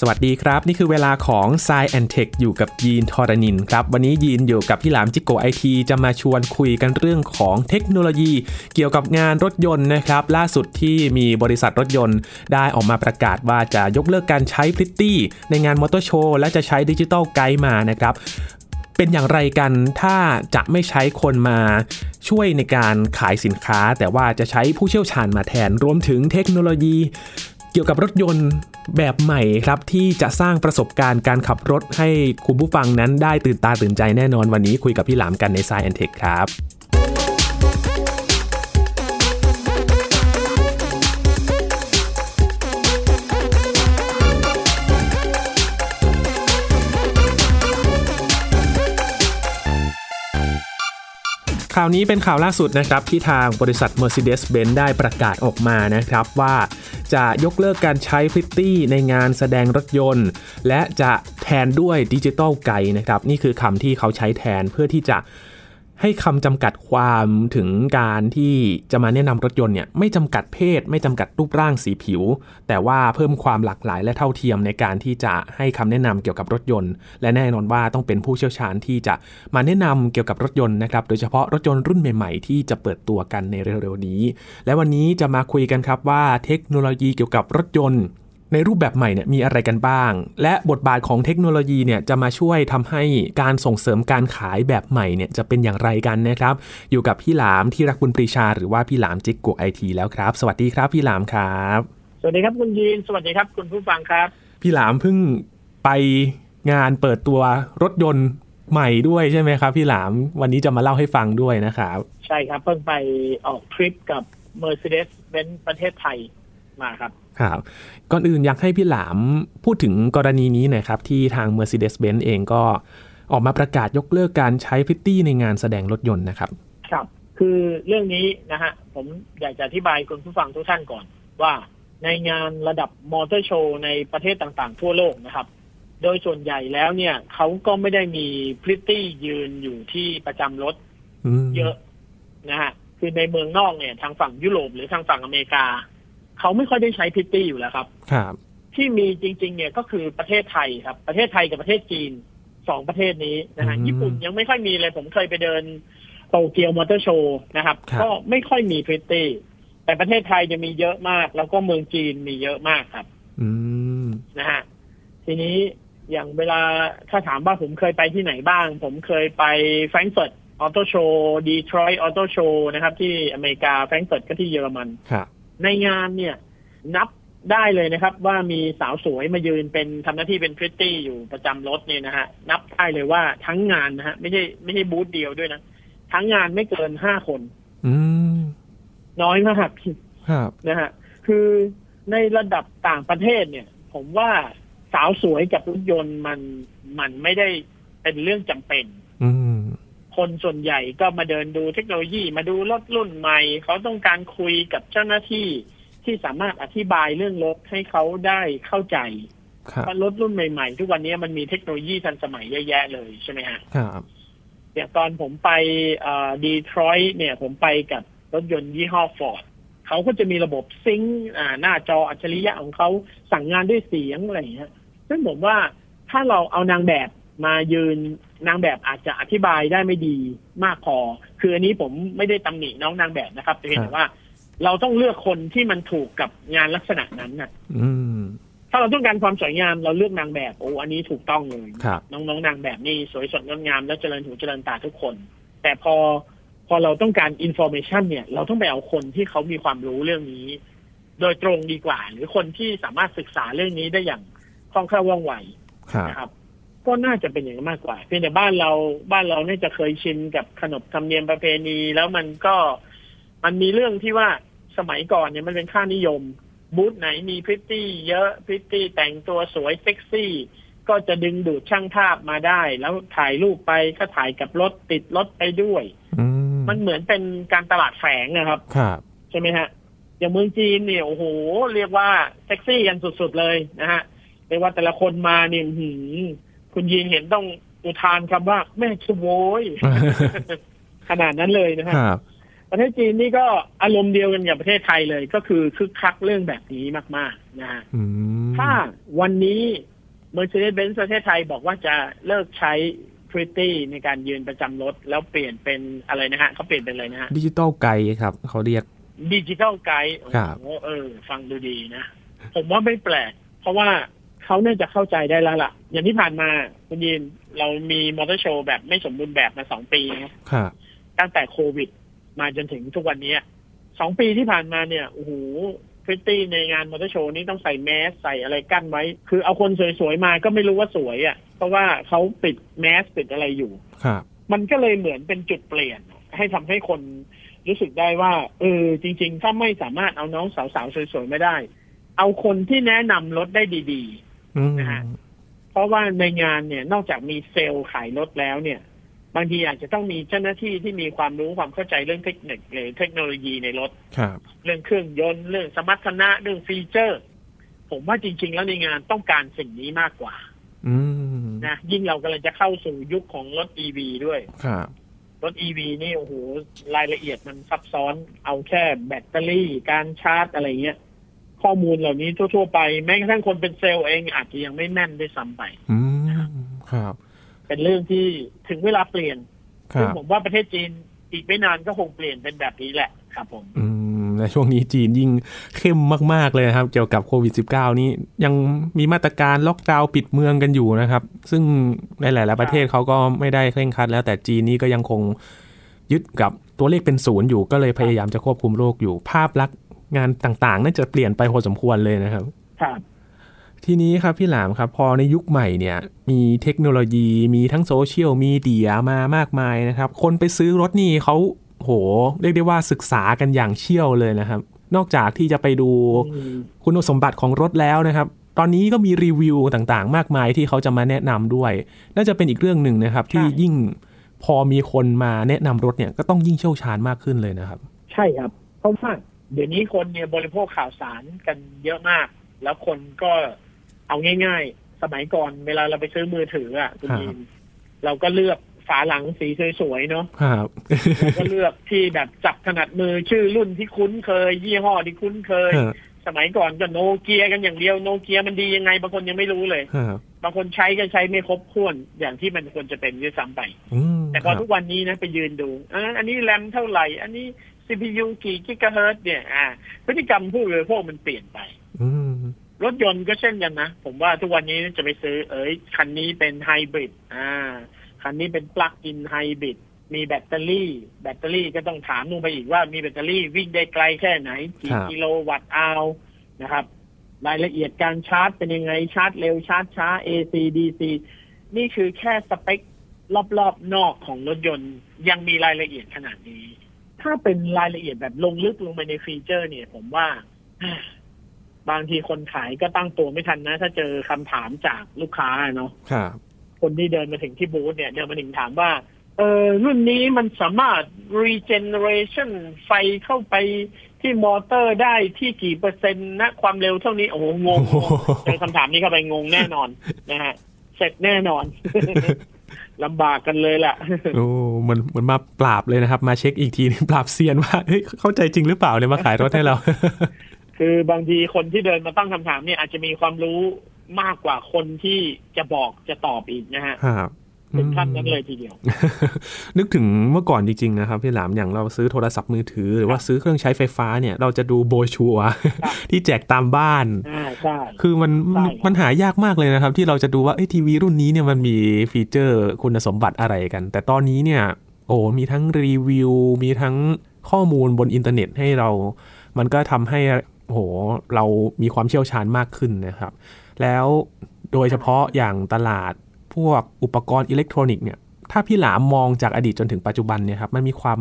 สวัสดีครับ นี่คือเวลาของ s ซแอนเทคอยู่กับยีนทอรานินครับ วันนี้ยีนอยู่กับพี่หลามจิ๊กโก๋ไอทีจะมาชวนคุยกันเรื่องของเทคโนโลยี เกี่ยวกับงานรถยนต์นะครับ ล่าสุดที่มีบริษัทรถยนต์ ได้ออกมาประกาศว่าจะยกเลิกการใช้พริตตี้ ในงานมอเตอร์โชว์และจะใช้ digital guide มานะครับเป็นอย่างไรกันถ้าจะไม่ใช้คนมาช่วยในการขายสินค้า แต่ว่าจะใช้ผู้เชี่ยวชาญมาแทนรวมถึงเทคโนโลยี เกี่ยวกับรถยนต์แบบใหม่ครับที่จะสร้างประสบการณ์การขับรถให้คุณผู้ฟังนั้นได้ตื่นตาตื่นใจแน่นอนวันนี้คุยกับพี่หลามกันใน s ายแอนเทคครับ ข่าวนี้เป็นข่าวล่าสุดนะครับที่ทางบริษัท Mercedes-Benz ได้ประกาศออกมานะครับว่าจะยกเลิกการใช้พริตตี้ในงานแสดงรถยนต์ และจะแทนด้วยดิจิตอลไกด์นะครับนี่คือคำที่เขาใช้แทนเพื่อที่จะ ให้คำจำกัดความถึงการที่จะมาแนะนำรถยนต์เนี่ยไม่จำกัดเพศ ไม่จำกัดรูปร่างสีผิว แต่ว่าเพิ่มความหลากหลายและเท่าเทียมในการที่จะให้คำแนะนำเกี่ยวกับรถยนต์ และแน่นอนว่าต้องเป็นผู้เชี่ยวชาญที่จะมาแนะนำเกี่ยวกับรถยนต์นะครับโดยเฉพาะรถยนต์รุ่นใหม่ๆ ที่จะเปิดตัวกันในเร็วๆนี้ และวันนี้จะมาคุยกันครับว่าเทคโนโลยีเกี่ยวกับรถยนต์ ในรูปแบบใหม่เนี่ยมีอะไรกันบ้าง และบทบาทของเทคโนโลยีเนี่ยจะมาช่วยทำให้การส่งเสริมการขายแบบใหม่เนี่ยจะเป็นอย่างไรกันนะครับ อยู่กับพี่หลามที่รักบุญปรีชา หรือว่าพี่หลามจิกกุไอทีแล้วครับ สวัสดีครับพี่หลามครับ สวัสดีครับคุณยีนสวัสดีครับคุณผู้ฟังครับ พี่หลามเพิ่งไปงานเปิดตัวรถยนต์ใหม่ด้วยใช่ไหมครับ พี่หลามวันนี้จะมาเล่าให้ฟังด้วยนะครับ ใช่ครับเพิ่งไปออกทริปกับ Mercedes-Benz ประเทศไทย มาครับครับก่อนอื่นอยากให้พี่หลามพูดถึงกรณีนี้หน่อยครับ ที่ทาง Mercedes-Benz เองก็ออกมาประกาศยกเลิกการใช้พริตตี้ในงานแสดงรถยนต์นะครับ ครับ คือเรื่องนี้นะฮะ ผมอยากจะอธิบายคุณผู้ฟังทุกท่านก่อน ว่าในงานระดับมอเตอร์โชว์ในประเทศต่างๆ ทั่วโลกนะครับ โดยส่วนใหญ่แล้วเนี่ยเขาก็ไม่ได้มีพริตตี้ยืนอยู่ที่ประจำรถอืมเยอะนะฮะ คือในเมืองนอกเนี่ย ทางฝั่งยุโรปหรือทางฝั่งอเมริกา เขาไม่ค่อยได้ใช้พริตตี้อยู่แล้วครับ ครับ ที่มีจริง ๆ เนี่ยก็คือประเทศไทยครับ ประเทศไทยกับประเทศจีนสองประเทศนี้นะฮะอืมญี่ปุ่นยังไม่ค่อยมีเลย ผมเคยไปเดินโตเกียวมอเตอร์โชว์นะครับครับก็ไม่ค่อยมีพริตตี้ แต่ประเทศไทยจะมีเยอะมาก แล้วก็เมืองจีนมีเยอะมากครับ อืมนะฮะ ทีนี้อย่างเวลาถ้าถามว่าผมเคยไปที่ไหนบ้าง ผมเคยไปแฟรงก์เฟิร์ตออโตโชว์ดีทรอยต์ออโตโชว์นะครับ ที่อเมริกาแฟรงก์เฟิร์ตก็ที่เยอรมันครับ ในงานเนี่ยนับได้เลยนะครับ ว่ามีสาวสวยมายืนเป็นทำหน้าที่เป็นพริตตี้อยู่ประจำรถเนี่ยนะฮะนับได้เลยว่าทั้งงานนะฮะไม่ใช่ไม่ใช่บูธเดียวด้วยนะทั้งงานไม่เกินห้าคน อืมน้อยมากครับนะฮะคือในระดับต่างประเทศเนี่ย ผมว่าสาวสวยกับรถยนต์มันมันไม่ได้เป็นเรื่องจำเป็น อืม คนส่วนใหญ่ก็มาเดินดูเทคโนโลยีมาดูรถรุ่นใหม่ เขาต้องการคุยกับเจ้าหน้าที่ที่สามารถอธิบายเรื่องรถให้เขาได้เข้าใจครับว่ารถรุ่นใหม่ๆ ทุกวันนี้มันมีเทคโนโลยีทันสมัยเยอะแยะเลยใช่ไหมฮะครับอย่างตอนผมไปดีทรอยต์เนี่ย ผมไปกับรถยนต์ยี่ห้อฟอร์ดเขาก็จะมีระบบซิงค์อ่าหน้าจออัจฉริยะของเขาสั่งงานด้วยเสียงอะไรอย่างเงี้ยซึ่งผมว่าถ้าเราเอานางแบบ มายืนนางแบบอาจจะอธิบายได้ไม่ดีมากพอ คืออันนี้ผมไม่ได้ตำหนิน้องนางแบบนะครับแต่เพียงแต่ว่า เราต้องเลือกคนที่มันถูกกับงานลักษณะนั้นน่ะอืมถ้าเราต้องการความสวยงามเราเลือกนางแบบโอ้อันนี้ถูกต้องเลยครับน้องๆนางแบบนี่สวยสดงดงามและเจริญหูเจริญตาทุกคน แต่พอพอเราต้องการ information เนี่ย เราต้องไปเอาคนที่เขามีความรู้เรื่องนี้ โดยตรงดีกว่า หรือคนที่สามารถศึกษาเรื่องนี้ได้อย่างคล่องแคล่วว่องไวครับนะครับ ก็น่าจะเป็นอย่างนั้นมากกว่า เพียงแต่บ้านเราบ้านเราเนี่ยจะเคยชินกับขนบธรรมเนียมประเพณี แล้วมันก็มันมีเรื่องที่ว่าสมัยก่อนเนี่ยมันเป็นค่านิยมบูธไหนมีพริตตี้เยอะพริตตี้แต่งตัวสวยเซ็กซี่ ก็จะดึงดูดช่างภาพมาได้ แล้วถ่ายรูปไปก็ถ่ายกับรถติดรถไปด้วยอืมมันเหมือนเป็นการตลาดแฝงนะครับครับใช่ไหมฮะ อย่างเมืองจีนเนี่ยโอ้โห เรียกว่าเซ็กซี่กันสุดๆเลยนะฮะเรียกว่าแต่ละคนมาเนี่ยอื้อหือ คุณยีนเห็นต้องอุทานคำว่าแม่ชโวยขนาดนั้นเลยนะฮะครับประเทศจีนนี่ก็อารมณ์เดียวกันกับประเทศไทยเลย ก็คือคึกคักเรื่องแบบนี้มาก ๆ นะฮะอืมถ้าวันนี้ Mercedes-Benz ประเทศไทยบอกว่าจะเลิกใช้ Pretty ในการยืนประจำรถ แล้วเปลี่ยนเป็นอะไรนะฮะเขาเปลี่ยนเป็นอะไรนะฮะดิจิตอลไกด์ครับ เขาเรียกดิจิ t a ลไกด์ครับโอ้เออ ฟังดูดีนะ ผมว่าไม่แปลก เพราะว่า เขาน่าจะเข้าใจได้แล้วล่ะ อย่างที่ผ่านมาคุณยินเรามีมอเตอร์โชว์แบบไม่สมบูรณ์แบบมาสองปีนะครับตั้งแต่โควิด มาจนถึงทุกวันนี้สองปีที่ผ่านมาเนี่ยโอ้โหพริตตี้ในงานมอเตอร์โชว์นี้ต้องใส่แมสใส่อะไรกั้นไว้ คือเอาคนสวยๆมาก็ไม่รู้ว่าสวยอะ่ะ เพราะว่าเขาปิดแมสปิดอะไรอยู่ครับมันก็เลยเหมือนเป็นจุดเปลี่ยน ให้ทำให้คนรู้สึกได้ว่าเออจริง ๆ ถ้าไม่สามารถเอาน้องสาวๆสวยๆไม่ได้ เอาคนที่แนะนำรถได้ดีอืม นะฮะๆเพราะว่าในงานเนี่ยนอกจากมีเซลล์ขายรถแล้วเนี่ย บางทีอาจจะต้องมีเจ้าหน้าที่ที่มีความรู้ความเข้าใจเรื่องเทคนิคหรือเทคโนโลยีในรถครับเรื่องเครื่องยนต์เรื่องสมรรถนะเรื่อง feature ผมว่าจริง ๆ แล้วในงานต้องการสิ่งนี้มากกว่าอืมนะยิ่งเรากำลังจะเข้าสู่ยุคของรถ EV ด้วยครับรถ EV นี่โอ้โหรายละเอียดมันซับซ้อนเอาแค่แบตเตอรี่การชาร์จอะไรเงี้ย ข้อมูลเหล่านี้ทั่ว ๆ ไป แม้กระทั่งคนเป็นเซลล์เองอาจจะยังไม่แม่นด้วยซ้ำไปอืมครับ เป็นเรื่องที่ถึงเวลาเปลี่ยนคซึ่รังบผมว่าประเทศจีนอีกไม่นานก็คงเปลี่ยนเป็นแบบนี้แหละครับผมอืมในช่วงนี้จีนยิ่งเข้มมาก ๆ เลยนะครับ เกี่ยวกับโควิด -19 นี่ยังมีมาตรการล็อกดาวน์ปิดเมืองกันอยู่นะครับ ซึ่งในหลาย ๆ ประเทศเขาก็ไม่ได้เคร่งครัดแล้วแต่จีนนี่ก็ยังคงยึดกับตัวเลขเป็นศูนย์อยู่ก็เลยพยายามจะควบคุมโรคอยู่ภาพลักษณ์ งานต่างๆน่าจะเปลี่ยนไปพอสมควรเลยนะครับครับทีนี้ครับพี่หลามครับพอในยุคใหม่เนี่ย มีเทคโนโลยีมีทั้งโซเชียลมีเดียมามากมายนะครับ คนไปซื้อรถนี่เขาโห เรียกได้ว่าศึกษากันอย่างเชี่ยวเลยนะครับ นอกจากที่จะไปดูอืมคุณสมบัติของรถแล้วนะครับ ตอนนี้ก็มีรีวิวต่างๆ มากมายที่เขาจะมาแนะนำด้วย น่าจะเป็นอีกเรื่องหนึ่งนะครับ ที่ยิ่งพอมีคนมาแนะนำรถเนี่ยก็ต้องยิ่งเชี่ยวชาญมากขึ้นเลยนะครับ ใช่ครับเพราะว่า เดี๋ยวนี้คนเนี่ยบริโภคข่าวสารกันเยอะมาก แล้วคนก็เอาง่าย ๆ สมัยก่อนเวลาเราไปซื้อมือถืออะคุณครับยินเราก็เลือกฝาหลังสีสวยๆเนาะครับเราก็เลือกที่แบบจับถนัดมือชื่อรุ่นที่คุ้นเคย ยี่ห้อที่คุ้นเคย สมัยก่อนก็โนเกียกันอย่างเดียวโนเกียมันดียังไงบางคนยังไม่รู้เลยครับบางคนใช้ก็ใช้ไม่ครบถ้วนอย่างที่มันควรจะเป็นด้วยซ้ำไปอืมแต่พอทุกวันนี้นะไปยืนดูอ่าอันนี้แรมเท่าไหร่ อันนี้ CPU กี่กิกะเฮิรตซ์เนี่ยอ่าพฤติกรรมผู้บริโภคมันเปลี่ยนไปอืมรถยนต์ก็เช่นกันนะ ผมว่าทุกวันนี้จะไปซื้อ เอ้ย คันนี้เป็นไฮบริดอ่า คันนี้เป็นปลั๊กอินไฮบริดมีแบตเตอรี่ แบตเตอรี่ก็ต้องถามลงไปอีกว่ามีแบตเตอรี่วิ่งได้ไกลแค่ไหน กี่กิโลวัตต์อาวนะครับ รายละเอียดการชาร์จเป็นยังไง ชาร์จเร็วชาร์จช้า AC DC นี่คือแค่สเปครอบๆนอกของรถยนต์ยังมีรายละเอียดขนาดนี้ ถ้าเป็นรายละเอียดแบบลงลึกลงไปในฟีเจอร์เนี่ย ผมว่า บางทีคนขายก็ตั้งตัวไม่ทันนะ ถ้าเจอคำถามจากลูกค้าเนาะครับคนที่เดินมาถึงที่บูธเนี่ย เดินมาถึงถามว่า เออรุ่นนี้มันสามารถ regeneration ไฟเข้าไปที่มอเตอร์ได้ที่กี่เปอร์เซ็นต์นะ ความเร็วเท่านี้ โอ้โหงงโอ้โหเจอคำถามนี้เข้าไปงงแน่นอนนะฮะ เสร็จแน่นอน ลำบากกันเลยล่ะโอ้เหมือนเหมือนมาปราบเลยนะครับ มาเช็คอีกทีนึงปราบเซียนว่าเฮ้ยเข้าใจจริงหรือเปล่าเนี่ยมาขายรถให้เรา คือบางทีคนที่เดินมาตั้งคำถามเนี่ยอาจจะมีความรู้มากกว่าคนที่จะบอกจะตอบอีกนะฮะครับ ถึงขั้นนั้นเลยทีเดียว นึกถึงเมื่อก่อนจริงๆนะครับพี่หลามอย่างเราซื้อโทรศัพท์มือถือ หรือว่าซื้อเครื่องใช้ไฟฟ้าเนี่ย เราจะดูโบรชัวร์ครับที่แจกตามบ้านอ่าใช่คือมันใช่มันหายากมากเลยนะครับ ที่เราจะดูว่าเอ้ยทีวีรุ่นนี้เนี่ยมันมีฟีเจอร์คุณสมบัติอะไรกัน แต่ตอนนี้เนี่ย โอ้มีทั้งรีวิว มีทั้งข้อมูลบนอินเทอร์เน็ตให้เรา มันก็ทำให้โอ้โหเรามีความเชี่ยวชาญมากขึ้นนะครับ แล้วโดยเฉพาะอย่างตลาดพ วกอุปกรณ์อิเล็กทรอนิกส์เนี่ยถ้าพี่หลามมองจากอดีตจนถึงปัจจุบันเนี่ยครับมันมีความ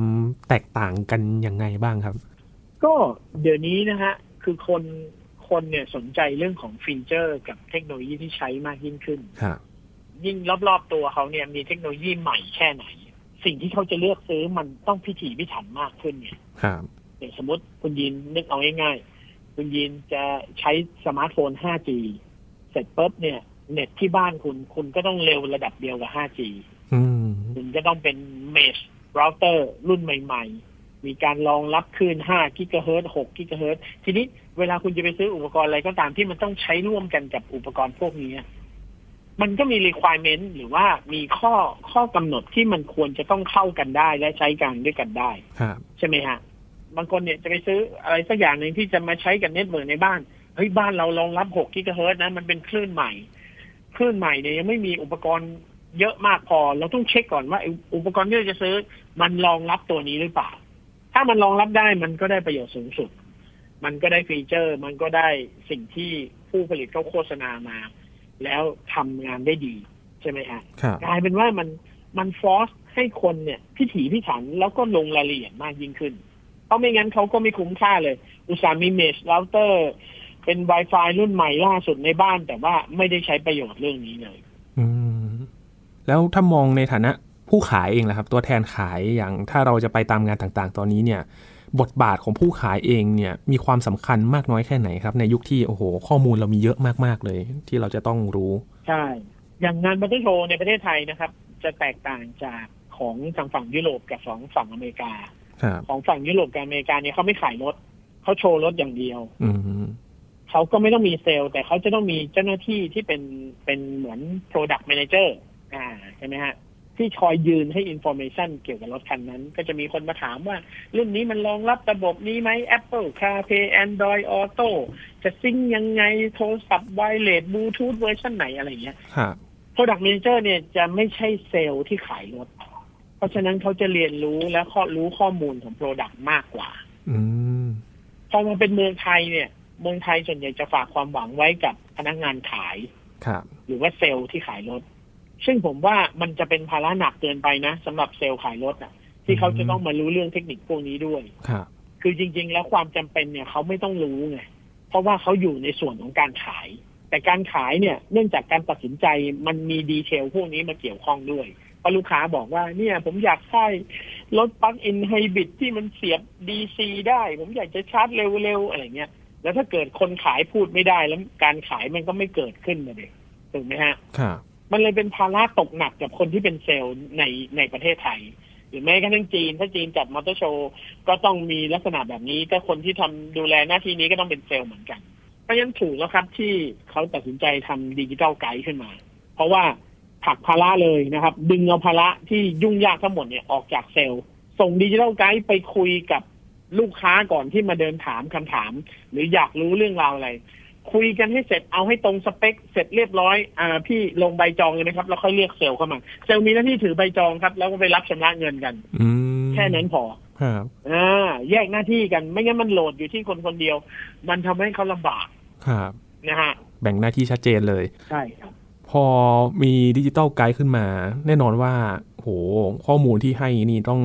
แตกต่างกันยังไงบ้างครับ ก็เดี๋ยวนี้นะฮะคือคนคนเนี่ยสนใจเรื่องของฟีเจอร์ กับเทคโนโลยีที่ใช้มากยิ่งขึ้นครับยิ่งรอบๆตัวเขาเนี่ยมีเทคโนโลยีใหม่แค่ไหน สิ่งที่เขาจะเลือกซื้อมันต้องพิถีพิถันมากขึ้นเนี่ยครับอย่างสมมติคุณยินนึกเอาง่ายๆคุณยินจะใช้สมาร์ทโฟน 5G เสร็จปุ๊บเนี่ย เน็ตที่บ้านคุณ คุณก็ต้องเร็วระดับเดียวกับ 5G อืมคุณก็ต้องเป็น Mesh router รุ่นใหม่ ๆ มีการรองรับคลื่น5กิกะเฮิรตซ์6กิกะเฮิรตซ์ทีนี้เวลาคุณจะไปซื้ออุปกรณ์อะไรก็ตามที่มันต้องใช้ร่วมกันกับอุปกรณ์พวกนี้ มันก็มี requirement หรือว่ามีข้อข้อกำหนดที่มันควรจะต้องเข้ากันได้และใช้กันด้วยกันได้ครับใช่ไหมฮะบางคนเนี่ยจะไปซื้ออะไรสักอย่างหนึ่งที่จะมาใช้กับ network ในบ้านเฮ้ยบ้านเรารองรับ6กิกะเฮิรตซ์นะมันเป็นคลื่นใหม่ คลื่นใหม่เนี่ยยังไม่มีอุปกรณ์เยอะมากพอ เราต้องเช็คก่อนว่าไอ้อุปกรณ์ที่เราจะซื้อ มันรองรับตัวนี้หรือเปล่า ถ้ามันรองรับได้มันก็ได้ประโยชน์สูงสุด มันก็ได้ฟีเจอร์ มันก็ได้สิ่งที่ผู้ผลิตเขาโฆษณามา แล้วทำงานได้ดี ใช่ไหมฮะครับกลายเป็นว่ามันมัน force ให้คนเนี่ยพิถีพิถันแล้วก็ลงรายละเอียดมากยิ่งขึ้น เพราะไม่งั้นเขาก็ไม่คุ้มค่าเลย อุตส่าห์มี Mesh router เป็น Wi-Fi รุ่นใหม่ล่าสุดในบ้าน แต่ว่าไม่ได้ใช้ประโยชน์เรื่องนี้เลย อืม แล้วถ้ามองในฐานะผู้ขายเองล่ะครับ ตัวแทนขายอย่างถ้าเราจะไปตามงานต่างๆ ตอนนี้เนี่ย บทบาทของผู้ขายเองเนี่ย มีความสำคัญมากน้อยแค่ไหนครับ ในยุคที่โอ้โห ข้อมูลเรามีเยอะมากๆเลย ที่เราจะต้องรู้ ใช่ อย่างงานบัตเตอร์โชว์ในประเทศไทยนะครับ จะแตกต่างจากของทางฝั่งยุโรปกับของฝั่งอเมริกาครับของฝั่งยุโรปกับอเมริกาเนี่ยเขาไม่ขายรถเขาโชว์รถอย่างเดียวอืม เขาก็ไม่ต้องมีเซลล์ แต่เขาจะต้องมีเจ้าหน้าที่ที่เป็นเป็นเหมือน Product Manager อ่าใช่ไหมฮะที่คอยยืนให้ Information เกี่ยวกับรถคันนั้น ก็จะมีคนมาถามว่า รุ่นนี้มันรองรับระบบนี้ไหม Apple CarPlay Android Auto จะ sync ยังไงโทรศัพท์ wireless บลูทูธเวอร์ชันไหนอะไรอย่างเงี้ยครับ Product Manager เนี่ยจะไม่ใช่เซลล์ที่ขายรถ เพราะฉะนั้นเขาจะเรียนรู้และข้อรู้ข้อมูลของ Product มากกว่าอืมพอมาเป็นเมืองไทยเนี่ย เมืองไทยส่วนใหญ่จะฝากความหวังไว้กับพนักงานขายครับ หรือว่าเซลล์ที่ขายรถ ซึ่งผมว่ามันจะเป็นภาระหนักเกินไปนะสำหรับเซลล์ขายรถอะ ที่เขาจะต้องมารู้เรื่องเทคนิคพวกนี้ด้วยครับคือจริง ๆ แล้วความจำเป็นเนี่ยเขาไม่ต้องรู้ไงเพราะว่าเขาอยู่ในส่วนของการขาย แต่การขายเนี่ย เนื่องจากการตัดสินใจมันมี detail พวกนี้มาเกี่ยวข้องด้วยเพราะลูกค้าบอกว่าเนี่ย ผมอยากได้รถปลั๊กอินไฮบริดที่มันเสียบ DC ได้ ผมอยากจะชาร์จเร็วๆอะไรเงี้ย แล้วถ้าเกิดคนขายพูดไม่ได้แล้วการขายมันก็ไม่เกิดขึ้นนะเด็กถูกไหมฮะครับมันเลยเป็นภาระตกหนักกับคนที่เป็นเซลล์ในในประเทศไทย หรือแม้กระทั่งจีน ถ้าจีนจัดมอเตอร์โชว์ก็ต้องมีลักษณะแบบนี้ถ้าคนที่ทำดูแลหน้าที่นี้ก็ต้องเป็นเซลล์เหมือนกัน เพราะฉะนั้นถูกแล้วครับที่เขาตัดสินใจทำดิจิทัลไกด์ขึ้นมา เพราะว่าผลักภาระเลยนะครับ ดึงเอาภาระที่ยุ่งยากทั้งหมดเนี่ยออกจากเซลล์ ส่งดิจิทัลไกด์ไปคุยกับ ลูกค้าก่อนที่มาเดินถามคำถาม หรืออยากรู้เรื่องราวอะไร คุยกันให้เสร็จเอาให้ตรงสเปค เสร็จเรียบร้อยอ่าพี่ลงใบจองเลยนะครับ แล้วค่อยเรียกเซลล์เข้ามา เซลล์มีหน้าที่ถือใบจองครับ แล้วก็ไปรับชำระเงินกันอืมแค่นั้นพอครับอ่าแยกหน้าที่กันไม่งั้นมันโหลดอยู่ที่คนคนเดียว มันทำให้เขาลำบากครับนะฮะแบ่งหน้าที่ชัดเจนเลยใช่ครับพอมี digital guide ขึ้นมา แน่นอนว่าโหข้อมูลที่ให้นี่ต้อง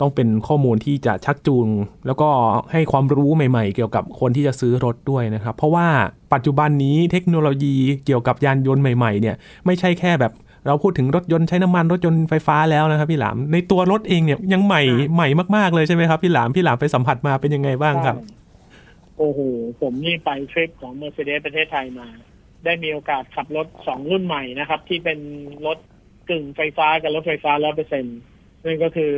ต้องเป็นข้อมูลที่จะชักจูง แล้วก็ให้ความรู้ใหม่ ๆ เกี่ยวกับคนที่จะซื้อรถด้วยนะครับ เพราะว่าปัจจุบันนี้เทคโนโลยีเกี่ยวกับยานยนต์ใหม่ๆเนี่ยไม่ใช่แค่แบบเราพูดถึงรถยนต์ใช้น้ำมันรถยนต์ไฟฟ้าแล้วนะครับพี่หลามในตัวรถเองเนี่ยยังใหม่ใช่ใหม่มากๆเลยใช่ไหมครับพี่หลามพี่หลามไปสัมผัสมาเป็นยังไงบ้างครับใช่โอ้โหผมนี่ไปทริปของ Mercedes ประเทศไทยมา ได้มีโอกาสขับรถสองรุ่นใหม่นะครับ ที่เป็นรถกึ่งไฟฟ้ากับรถไฟฟ้าร้อยเปอร์เซ็นต์นั่นก็คือ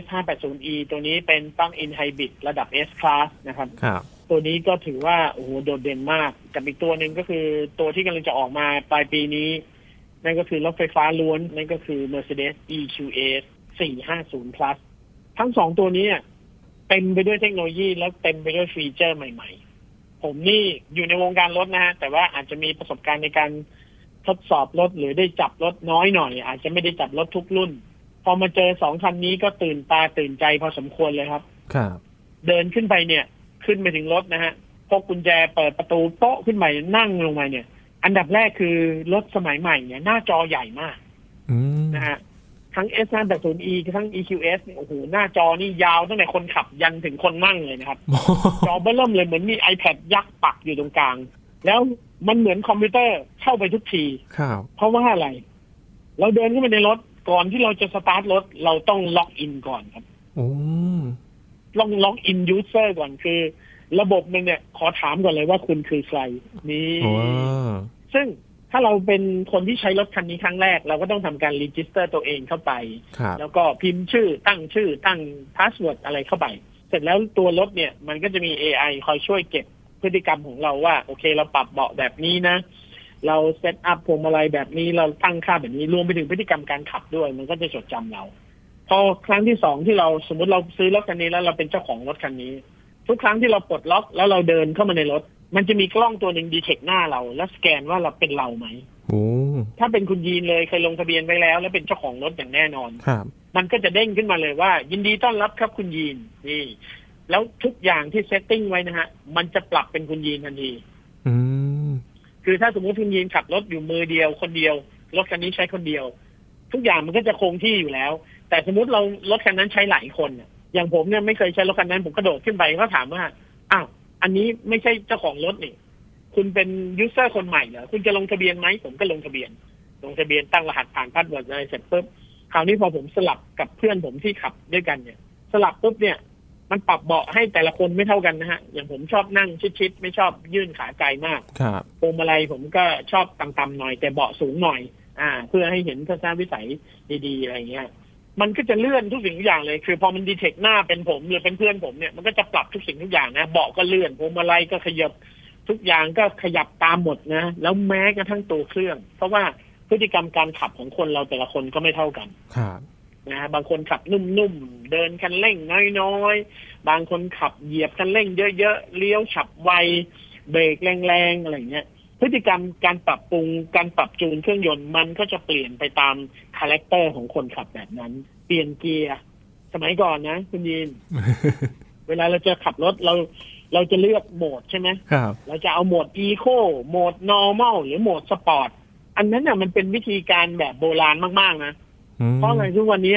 S580e ตัวนี้เป็นตั้ง in hybrid ระดับ S class นะครับ ครับตัวนี้ก็ถือว่าโอ้โหโดดเด่นมากกับอีกตัวหนึ่งก็คือตัวที่กำลังจะออกมาปลายปีนี้ นั่นก็คือรถไฟฟ้าล้วน นั่นก็คือ Mercedes EQS 450 plus ทั้งสองตัวนี้เนี่ยเต็มไปด้วยเทคโนโลยีแล้วเต็มไปด้วยฟีเจอร์ใหม่ ๆ ผมนี่อยู่ในวงการรถนะฮะ แต่ว่าอาจจะมีประสบการณ์ในการทดสอบรถหรือได้จับรถน้อยหน่อย อาจจะไม่ได้จับรถทุกรุ่น พอมาเจอสองคันนี้ก็ตื่นตาตื่นใจพอสมควรเลยครับ ครับ เดินขึ้นไปเนี่ย ขึ้นไปถึงรถนะฮะพกกุญแจเปิดประตูโต๊ะขึ้นไปนั่งลงมาเนี่ย อันดับแรกคือรถสมัยใหม่เนี่ยหน้าจอใหญ่มากอืมนะฮะทั้ง S 5 8 0 E ทั้ง EQS เนี่ยโอ้โหหน้าจอนี่ยาวตั้งแต่คนขับยันถึงคนนั่งเลยนะครับ จอเบิ่มเลยเหมือนมี iPad ยักษ์ปักอยู่ตรงกลาง แล้วมันเหมือนคอมพิวเตอร์เข้าไปทุกทีครับเพราะว่าอะไร เราเดินเข้าไปในรถ ก่อนที่เราจะสตาร์ทรถเราต้อง login ก่อนครับโอ้ต้อง login user ก่อนคือ ระบบหนึ่งเนี่ย ขอถามก่อนเลยว่าคุณคือใครนี่โอ้ซึ่งถ้าเราเป็นคนที่ใช้รถคันนี้ครั้งแรก เราก็ต้องทำการ register ตัวเองเข้าไปครับแล้วก็พิมพ์ชื่อตั้งชื่อตั้ง password อะไรเข้าไป เสร็จแล้วตัวรถเนี่ยมันก็จะมี AI คอยช่วยเก็บพฤติกรรมของเราว่า โอเคเราปรับเบาะแบบนี้นะ เรา setup พวงมาลัยแบบนี้เราตั้งค่าแบบนี้รวมไปถึงพฤติกรรมการขับด้วย มันก็จะจดจำเราพอครั้งที่สองที่เราสมมติเราซื้อรถคันนี้แล้วเราเป็นเจ้าของรถคันนี้ ทุกครั้งที่เราปลดล็อกแล้วเราเดินเข้ามาในรถ มันจะมีกล้องตัวหนึ่งดีเทคหน้าเรา แล้วสแกนว่าเราเป็นเราไหมโอ้ถ้าเป็นคุณยีนเลยเคยลงทะเบียนไว้แล้ว และเป็นเจ้าของรถอย่างแน่นอนครับ มันก็จะเด้งขึ้นมาเลยว่า ยินดีต้อนรับครับคุณยีนนี่แล้วทุกอย่างที่เซตติ้งไว้นะฮะ มันจะปรับเป็นคุณยีนทันที อืม คือถ้าสมมติคุณยีนขับรถอยู่มือเดียวคนเดียว รถคันนี้ใช้คนเดียว ทุกอย่างมันก็จะคงที่อยู่แล้ว แต่สมมติเรารถคันนั้นใช้หลายคนอย่างผมเนี่ยไม่เคยใช้รถคันนั้นผมกระโดดขึ้นไปก็ถามว่าอ้าวอันนี้ไม่ใช่เจ้าของรถนี่คุณเป็น user คนใหม่เหรอคุณจะลงทะเบียนไหมผมก็ลงทะเบียน ลงทะเบียนตั้งรหัสผ่าน password อะไรเสร็จปุ๊บคราวนี้พอผมสลับกับเพื่อนผมที่ขับด้วยกันเนี่ย สลับปุ๊บเนี่ย มันปรับเบาะให้แต่ละคนไม่เท่ากันนะฮะ อย่างผมชอบนั่งชิดๆไม่ชอบยื่นขาไกลมากครับพวงมาลัยผมก็ชอบต่ำๆหน่อย แต่เบาะสูงหน่อย อ่า เพื่อให้เห็นทัศนวิสัยดีๆอะไรเงี้ย มันก็จะเลื่อนทุกสิ่งทุกอย่างเลย คือพอมันดีเทคหน้าเป็นผมหรือเป็นเพื่อนผมเนี่ยมันก็จะปรับทุกสิ่งทุกอย่างนะเบาะก็เลื่อนพวงมาลัยก็ขยับทุกอย่างก็ขยับตามหมดนะ แล้วแม้กระทั่งตัวเครื่อง เพราะว่าพฤติกรรมการขับของคนเราแต่ละคนก็ไม่เท่ากันครับ นะฮะบางคนขับนุ่มๆ เดินคันเร่งน้อยๆ บางคนขับเหยียบคันเร่งเยอะๆ เลี้ยวฉับไว เบรกแรงๆ อะไรเงี้ย พฤติกรรมการปรับปรุง การปรับจูนเครื่องยนต์มันก็จะเปลี่ยนไปตาม character ของคนขับแบบนั้น เปลี่ยนเกียร์ สมัยก่อนนะ คุณยิน เวลาเราจะขับรถเราเราจะเลือกโหมดใช่ไหมครับเราจะเอาโหมด Eco โหมด Normal หรือโหมด Sport อันนั้นน่ะมันเป็นวิธีการแบบโบราณมากๆนะอืม เพราะอะไรทุกวันนี้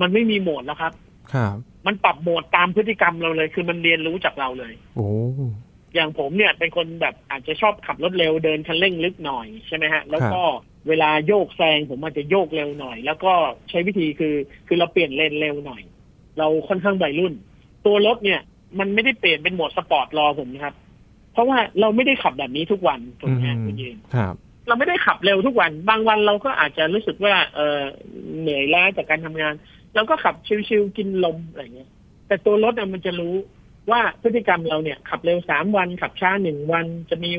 มันไม่มีโหมดแล้วครับครับมันปรับโหมดตามพฤติกรรมเราเลย คือมันเรียนรู้จากเราเลย โอ้อย่างผมเนี่ยเป็นคนแบบอาจจะชอบขับรถเร็วเดินคันเร่งลึกหน่อยใช่ไหมฮะ แล้วก็เวลาโยกแซงผมอาจจะโยกเร็วหน่อย แล้วก็ใช้วิธีคือคือเราเปลี่ยนเลนเร็วหน่อย เราค่อนข้างวัยรุ่น ตัวรถเนี่ย มันไม่ได้เปลี่ยนเป็นโหมดสปอร์ตรอผมนะครับ เพราะว่าเราไม่ได้ขับแบบนี้ทุกวันถูกไหมฮะคุณยืนครับ เราไม่ได้ขับเร็วทุกวัน บางวันเราก็อาจจะรู้สึกว่า เออเหนื่อยล้าจากการทำงานเราก็ขับชิวๆกินลมอะไรเงี้ย แต่ตัวรถน่ะมันจะรู้ว่าพฤติกรรมเราเนี่ย ขับเร็วสามวัน ขับช้าหนึ่งวัน จะมี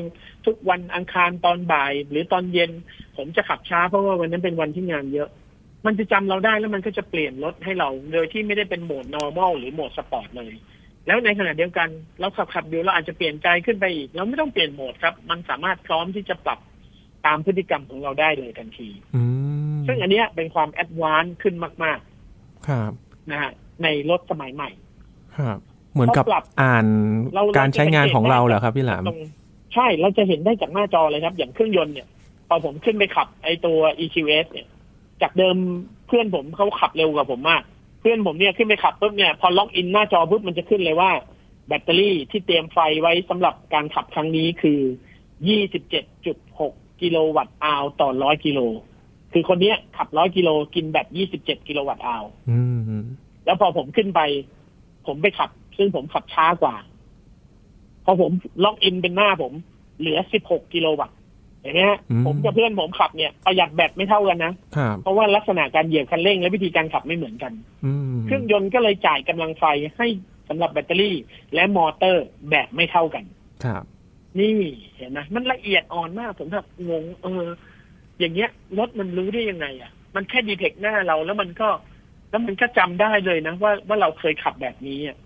ทุกวันอังคารตอนบ่าย หรือตอนเย็น ผมจะขับช้าเพราะว่าวันนั้นเป็นวันที่งานเยอะ มันจะจำเราได้แล้วมันก็จะเปลี่ยนรถให้เรา โดยที่ไม่ได้เป็นโหมด normal หรือโหมดสปอร์ตเลย แล้วในขณะเดียวกัน เราขับขับอยู่เราอาจจะเปลี่ยนใจขึ้นไปอีก เราไม่ต้องเปลี่ยนโหมดครับ มันสามารถพร้อมที่จะปรับ ตามพฤติกรรมของเราได้เลยทันทีอืมซึ่งอันเนี้ยเป็นความ advance ขึ้นมากครับๆนะฮะในรถสมัยใหม่ ครับ เหมือนกับเขาปรับอ่านเราการใช้งานของเราเหรอครับพี่หลามตรงใช่เราจะเห็นได้จากหน้าจอเลยครับ อย่างเครื่องยนต์เนี่ยพอผมขึ้นไปขับไอตัว EQS เนี่ย จากเดิมเพื่อนผมเขาขับเร็วกว่าผมมาก เพื่อนผมเนี่ยขึ้นไปขับปุ๊บเนี่ย พอ login หน้าจอปุ๊บมันจะขึ้นเลยว่า แบตเตอรี่ที่เตรียมไฟไว้สำหรับการขับครั้งนี้คือ27.6 กิโลวัตต์อาวต่อ100กิโล คือคนเนี้ยขับ100กิโลกินแบบ27กิโลวัตต์อาวอืมแล้วพอผมขึ้นไป ผมไปขับ ซึ่งผมขับช้ากว่า พอผมล็อกอินเป็นหน้าผม เหลือ16กิโลวัตต์เห็นไหมฮะอืมผมกับเพื่อนผมขับเนี่ยประหยัดแบตไม่เท่ากันนะครับเพราะว่าลักษณะการเหยียบคันเร่งและวิธีการขับไม่เหมือนกันอืมเครื่องยนต์ก็เลยจ่ายกำลังไฟให้สำหรับแบตเตอรี่ และมอเตอร์แบบไม่เท่ากันครับ นี่เห็นไหมมันละเอียดอ่อนมากผมแบบงงเออ อย่างเงี้ยรถมันรู้ได้ยังไง อะ มันแค่ detect หน้าเราแล้วมันก็ แล้วมันก็จำได้เลยนะว่าว่าเราเคยขับแบบนี้อะ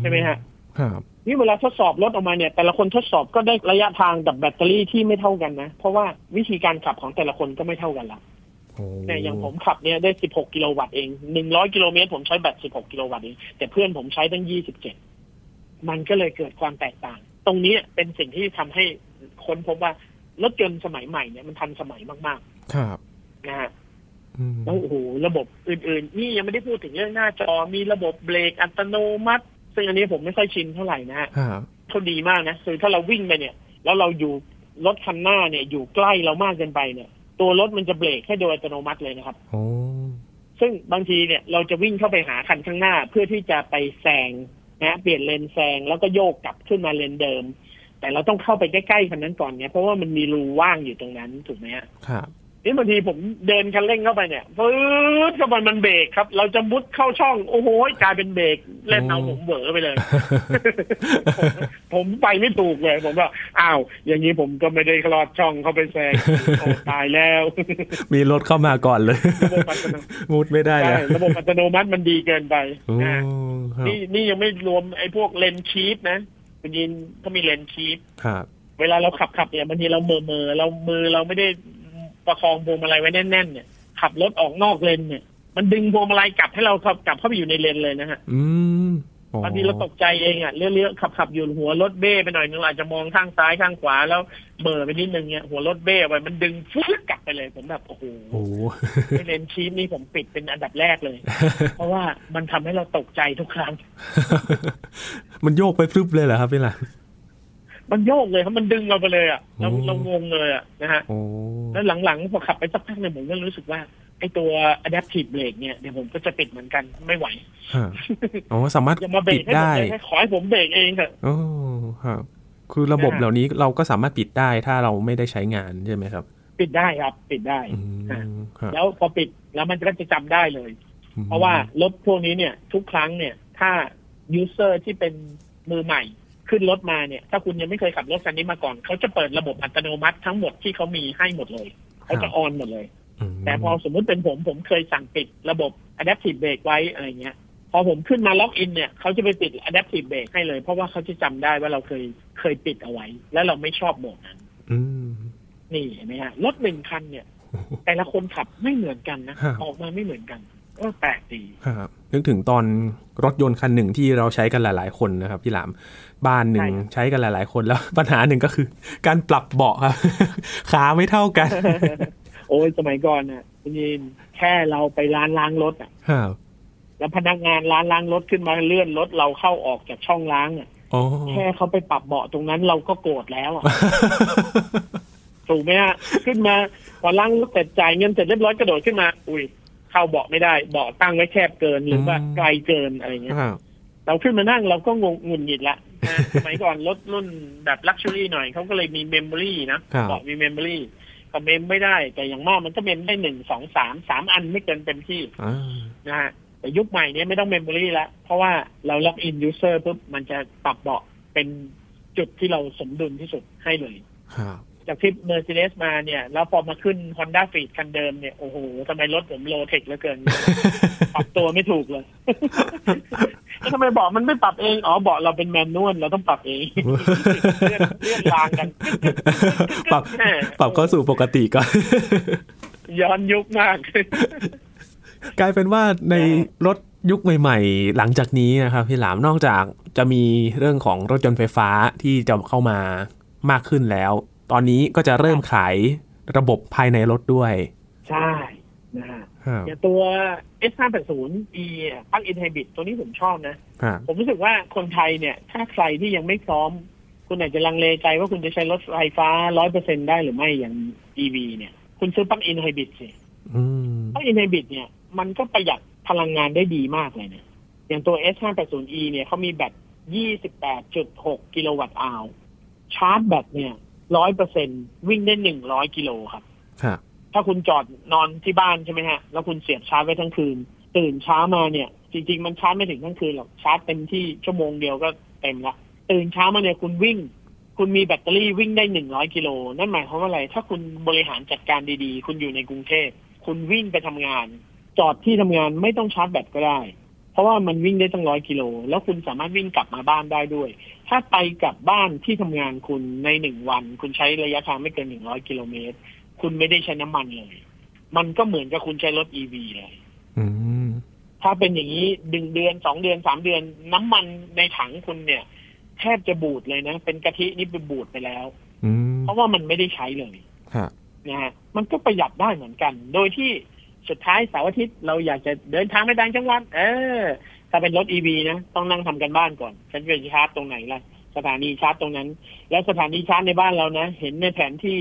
ใช่ไหมฮะครับนี่เวลาทดสอบรถออกมาเนี่ย แต่ละคนทดสอบก็ได้ระยะทางกับแบตเตอรี่ที่ไม่เท่ากันนะเพราะว่าวิธีการขับของแต่ละคนก็ไม่เท่ากันละโอ้เนี่ยอย่างผมขับเนี่ยได้ 16 กิโลวัตต์เอง100กิโลเมตรผมใช้แบต 16 กิโลวัตต์เองแต่เพื่อนผมใช้ตั้ง 27 มันก็เลยเกิดความแตกต่าง ตรงนี้เป็นสิ่งที่ทำให้ค้นพบว่ารถยนต์สมัยใหม่เนี่ยมันทันสมัยมากครับๆนะฮะอืมแล้วโอ้โหระบบอื่น ๆ นี่ยังไม่ได้พูดถึงเรื่องหน้าจอมีระบบเบรกอัตโนมัติ ซึ่งอันนี้ผมไม่ค่อยชินเท่าไหร่นะฮะครับเขาดีมากนะคือถ้าเราวิ่งไปเนี่ย แล้วเราอยู่รถคันหน้าเนี่ย อยู่ใกล้เรามากเกินไปเนี่ย ตัวรถมันจะเบรกให้โดยอัตโนมัติเลยนะครับโอ้ซึ่งบางทีเนี่ยเราจะวิ่งเข้าไปหาคันข้างหน้าเพื่อที่จะไปแซง นะเปลี่ยนเลนแซงแล้วก็โยกกลับขึ้นมาเลนเดิม แต่เราต้องเข้าไปใกล้ๆคันนั้นก่อนเนี่ยเพราะว่ามันมีรูว่างอยู่ตรงนั้นถูกไหมครับ นี่บางทีผมเดินคันเร่งเข้าไปเนี่ยปื๊ดเข้าไปมันเบรกครับ เราจะมุดเข้าช่อง โอ้โหกลายเป็นเบรกเล่นเอาผมเบอไปเลย ผมผมไปไม่ถูกเลย ผมว่าอ้าว อย่างนี้ผมก็ไม่ได้คลอดช่องเข้าไปแซงโอ้ตายแล้ว มีรถเข้ามาก่อนเลยระบบอัตโนมุดไม่ได้ใช่แล้วระบบอัตโนมัติมันดีเกินไปโอ้นะครับนี่นี่ยังไม่รวมไอ้พวกเลนคีฟนะคุณยินเขามีเลนคีฟครับเวลาเราขับขับเนี่ยบางทีเราเมือเมอเรามือเราไม่ได้ ประคองพวงมาลัยไว้แน่นๆเนี่ยขับรถออกนอกเลนเนี่ย มันดึงพวงมาลัยกลับให้เราขับกลับเข้าไปอยู่ในเลนเลยนะฮะอืมอ๋อบางทีเราตกใจเองอะเลี้ยวๆขับขับอยู่หัวรถเบ้ไปหน่อยนึงเราอาจจะมองข้างซ้ายข้างขวาแล้วเบอไปนิดนึงเนี่ยหัวรถเบ้ไปมันดึงฟึ๊กกลับไปเลยผมแบบโอ้โหโอ้ไอ้เลนคีฟนี่ผมปิดเป็นอันดับแรกเลย เพราะว่ามันทำให้เราตกใจทุกครั้ง มันโยกไปพรึบเลยเหรอครับพี่หลาน มันโยกเลยครับมันดึงเราไปเลยอะเราโอ้เรางงเลยอะนะฮะโอ้แล้วหลังๆพอขับไปสักพักเนี่ยผมก็รู้สึกว่าไอ้ตัว adaptive brake เนี่ยเดี๋ยวผมก็จะปิดเหมือนกันไม่ไหวฮะอ๋อสามารถอย่ามาเบรปิกดให้ผมได้เลยนะขอให้ผมเบรกเองเถอะโอ้ครับคือระบบนะฮะเหล่านี้เราก็สามารถปิดได้ถ้าเราไม่ได้ใช้งานใช่ไหมครับ ปิดได้ครับ ปิดได้อืมครับแล้วพอปิดแล้วมันก็จะจำได้เลย เพราะว่ารถพวกนี้เนี่ย ทุกครั้งเนี่ย ถ้า user ที่เป็นมือใหม่ ขึ้นรถมาเนี่ย ถ้าคุณยังไม่เคยขับรถคันนี้มาก่อน เขาจะเปิดระบบอัตโนมัติทั้งหมดที่เขามีให้หมดเลย เขาจะออนหมดเลยมแต่พอสมมุติเป็นผมผมเคยสั่งปิดระบบ adaptive brake ไว้อะไรเงี้ย พอผมขึ้นมาล็อกอินเนี่ยเขาจะไปปิด adaptive brake ให้เลย เพราะว่าเขาจะจำได้ว่าเราเคยเคยปิดเอาไว้ แล้วเราไม่ชอบโหมดนั้นอืมนี่เห็นไหมฮะรถหนึ่งคันเนี่ย แต่ละคนขับไม่เหมือนกันนะฮะออกมาไม่เหมือนกันก็ แปลกดีครับนึกถึงตอนรถยนต์คันหนึ่งที่เราใช้กันหลาย ๆ คนนะครับพี่หลามบ้านหนึ่งใช้กันหลาย ๆ คนแล้วปัญหาหนึ่งก็คือ การปรับเบาะครับขาไม่เท่ากัน โอ้ยสมัยก่อนน่ะคุณยินแค่เราไปร้านล้างรถอะครับแล้วพนักงานร้านล้างรถขึ้นมาเลื่อนรถเราเข้าออกจากช่องล้างอะโอ้แค่เขาไปปรับเบาะตรงนั้นเราก็โกรธแล้วอะถูกไหมฮะขึ้นมาพอล้างรถเสร็จจ่ายเงินเสร็จเรียบร้อยกระโดดขึ้นมา อุ้ย เข้าเบาะไม่ได้เบาะตั้งไว้แคบเกินหรือว่าไกลเกินอะไรเงี้ยครับเราขึ้นมานั่งเราก็งงงุนหงิดละนะสมัยก่อนรถรุ่นแบบ luxury หน่อยเขาก็เลยมี memory นะครับเบาะมี memory ก็ mem ไม่ได้ แต่อย่างมากมันก็ mem ได้หนึ่งสองสามสามอันไม่เกินเต็มที่อ่านะฮะแต่ยุคใหม่เนี้ยไม่ต้อง memory แล้วเพราะว่าเรา login user ปุ๊บมันจะปรับเบาะเป็นจุดที่เราสมดุลที่สุดให้เลยครับ จากที่ Mercedes มาเนี่ย แล้วพอมาขึ้น Honda f e e d คันเดิมเนี่ย โอ้โหทำไมรถผม low tech เหลือเกิน ปรับตัวไม่ถูกเลยแล้วทำไมเบาะมันไม่ปรับเอง อ๋อเบาะเราเป็นแมนนวลเราต้องปรับเอง เลื่อนเลื่อนรางกัน ปรับแหม่ปรับเข้าสู่ปกติก่อนย้อนยุคมาก กลายเป็นว่าในรถยุคใหม่ ๆ หลังจากนี้นะครับพี่หลามนอกจากจะมีเรื่องของรถยนต์ไฟฟ้าที่จะเข้ามามากขึ้นแล้ว ตอนนี้ก็จะเริ่มขายระบบภายในรถด้วย ใช่นะฮะครับอย่างตัว S580e plug-in hybrid ตัวนี้ผมชอบนะครับผมรู้สึกว่าคนไทยเนี่ย ถ้าใครที่ยังไม่พร้อม คุณอาจจะลังเลใจว่าคุณจะใช้รถไฟฟ้าร้อยเปอร์เซ็นได้หรือไม่อย่าง EV เนี่ย คุณซื้อ plug-in hybrid สิอืม plug-in hybrid เนี่ย มันก็ประหยัดพลังงานได้ดีมากเลยนะอย่างตัว S580e เนี่ยเขามีแบต 28.6 กิโลวัตต์อาวชาร์จแบตเนี่ย ร้อยเปอร์เซ็นวิ่งได้100กิโลครับครับถ้าคุณจอดนอนที่บ้านใช่ไหมฮะ แล้วคุณเสียบชาร์จไว้ทั้งคืน ตื่นเช้ามาเนี่ย จริง ๆ มันชาร์จไม่ถึงทั้งคืนหรอกชาร์จเต็มที่ชั่วโมงเดียวก็เต็มละตื่นเช้ามาเนี่ยคุณวิ่ง คุณมีแบตเตอรี่วิ่งได้หนึ่งร้อยกิโลนั่นหมายความว่าอะไร ถ้าคุณบริหารจัดการดีๆ คุณอยู่ในกรุงเทพคุณวิ่งไปทำงาน จอดที่ทำงานไม่ต้องชาร์จแบตก็ได้เพ ราะว่ามันวิ่งได้ตั้งร้อยกิโล แล้วคุณสามารถวิ่งกลับมาบ้านได้ด้วย ถ้าไปกลับบ้านที่ทำงานคุณในหนึ่งวัน คุณใช้ระยะทางไม่เกินหนึ่งร้อยกิโลเมตร คุณไม่ได้ใช้น้ำมันเลย มันก็เหมือนกับคุณใช้รถอีวีเลยอืมถ้าเป็นอย่างนี้ดึงเดือนสองเดือนสามเดือน น้ำมันในถังคุณเนี่ย แทบจะบูดเลยนะ เป็นกะทินี่เป็นบูดไปแล้วอืมเพราะว่ามันไม่ได้ใช้เลยครับนะฮะมันก็ประหยัดได้เหมือนกัน โดยที่ สุดท้ายเสาร์อาทิตย์เราอยากจะเดินทางไปต่างจังหวัดเออ ถ้าเป็นรถอีวีนะต้องนั่งทำกันบ้านก่อน ฉันจะชาร์จตรงไหนล่ะ สถานีชาร์จตรงนั้น แล้วสถานีชาร์จในบ้านเรานะ เห็นในแผนที่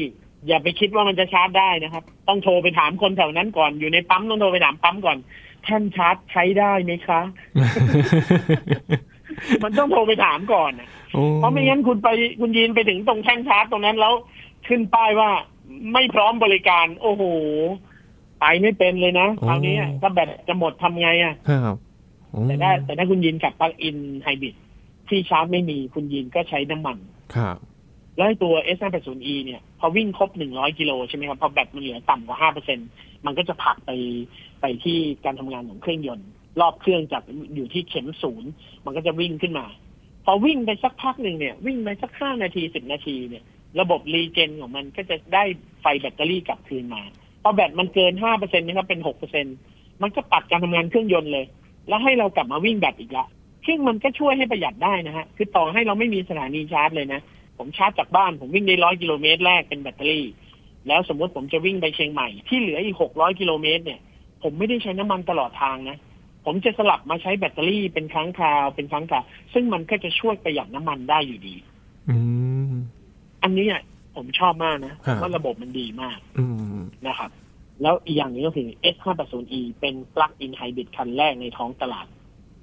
อย่าไปคิดว่ามันจะชาร์จได้นะครับ ต้องโทรไปถามคนแถวนั้นก่อนอยู่ในปั๊มต้องโทรไปถามปั๊มก่อนแท่นชาร์จใช้ได้ไหมคะ มันต้องโทรไปถามก่อนนะเพราะไม่งั้นคุณไปคุณยืนไปถึงตรงแท่งชาร์จตรงนั้นแล้วขึ้นป้ายว่าไม่พร้อมบริการ โอ้โห ไปไม่เป็นเลยนะคราวนี้ถ้าแบตจะหมดทำไงอะครับแต่ถ้าแต่ถ้าคุณยินกับปลั๊กอินไฮบริดที่ชาร์จไม่มีคุณยินก็ใช้น้ำมันครับแล้วตัว S 5 8 0 E เนี่ย พอวิ่งครบ100กิโลใช่ไหมครับ พอแบตมันเหลือต่ำกว่า5%มันก็จะผลักไปไปที่การทำงานของเครื่องยนต์ รอบเครื่องจากอยู่ที่เข็มศูนย์มันก็จะวิ่งขึ้นมา พอวิ่งไปสักพักหนึ่งเนี่ย วิ่งไปสักห้านาทีสิบนาทีเนี่ย ระบบรีเจนของมันก็จะได้ไฟแบตเตอรี่กลับคืนมาพ อแบตมันเกินห้าเปอร์เซ็นต์นะครับเป็นหกเปอร์เซ็นมันก็ปัดการทำงานเครื่องยนต์เลย แล้วให้เรากลับมาวิ่งแบตอีกละซึ่งมันก็ช่วยให้ประหยัดได้นะฮะคือต่อให้เราไม่มีสถานีชาร์จเลยนะ ผมชาร์จจากบ้านผมวิ่งได้ร้อยกิโลเมตรแรกเป็นแบตเตอรี่ แล้วสมมติผมจะวิ่งไปเชียงใหม่ที่เหลืออีกหกร้อยกิโลเมตรเนี่ย ผมไม่ได้ใช้น้ำมันตลอดทางนะผมจะสลับมาใช้แบตเตอรี่เป็นครั้งคราวเป็นครั้งคราวซึ่งมันก็จะช่วยประหยัดน้ำมันได้อยู่ดี อืมอันนี้อะ ผมชอบมากนะครับว่าระบบมันดีมากอืมนะครับ แล้วอีกอย่างหนึงก็คือ S580e เป็น plug-in hybrid คันแรกในท้องตลาด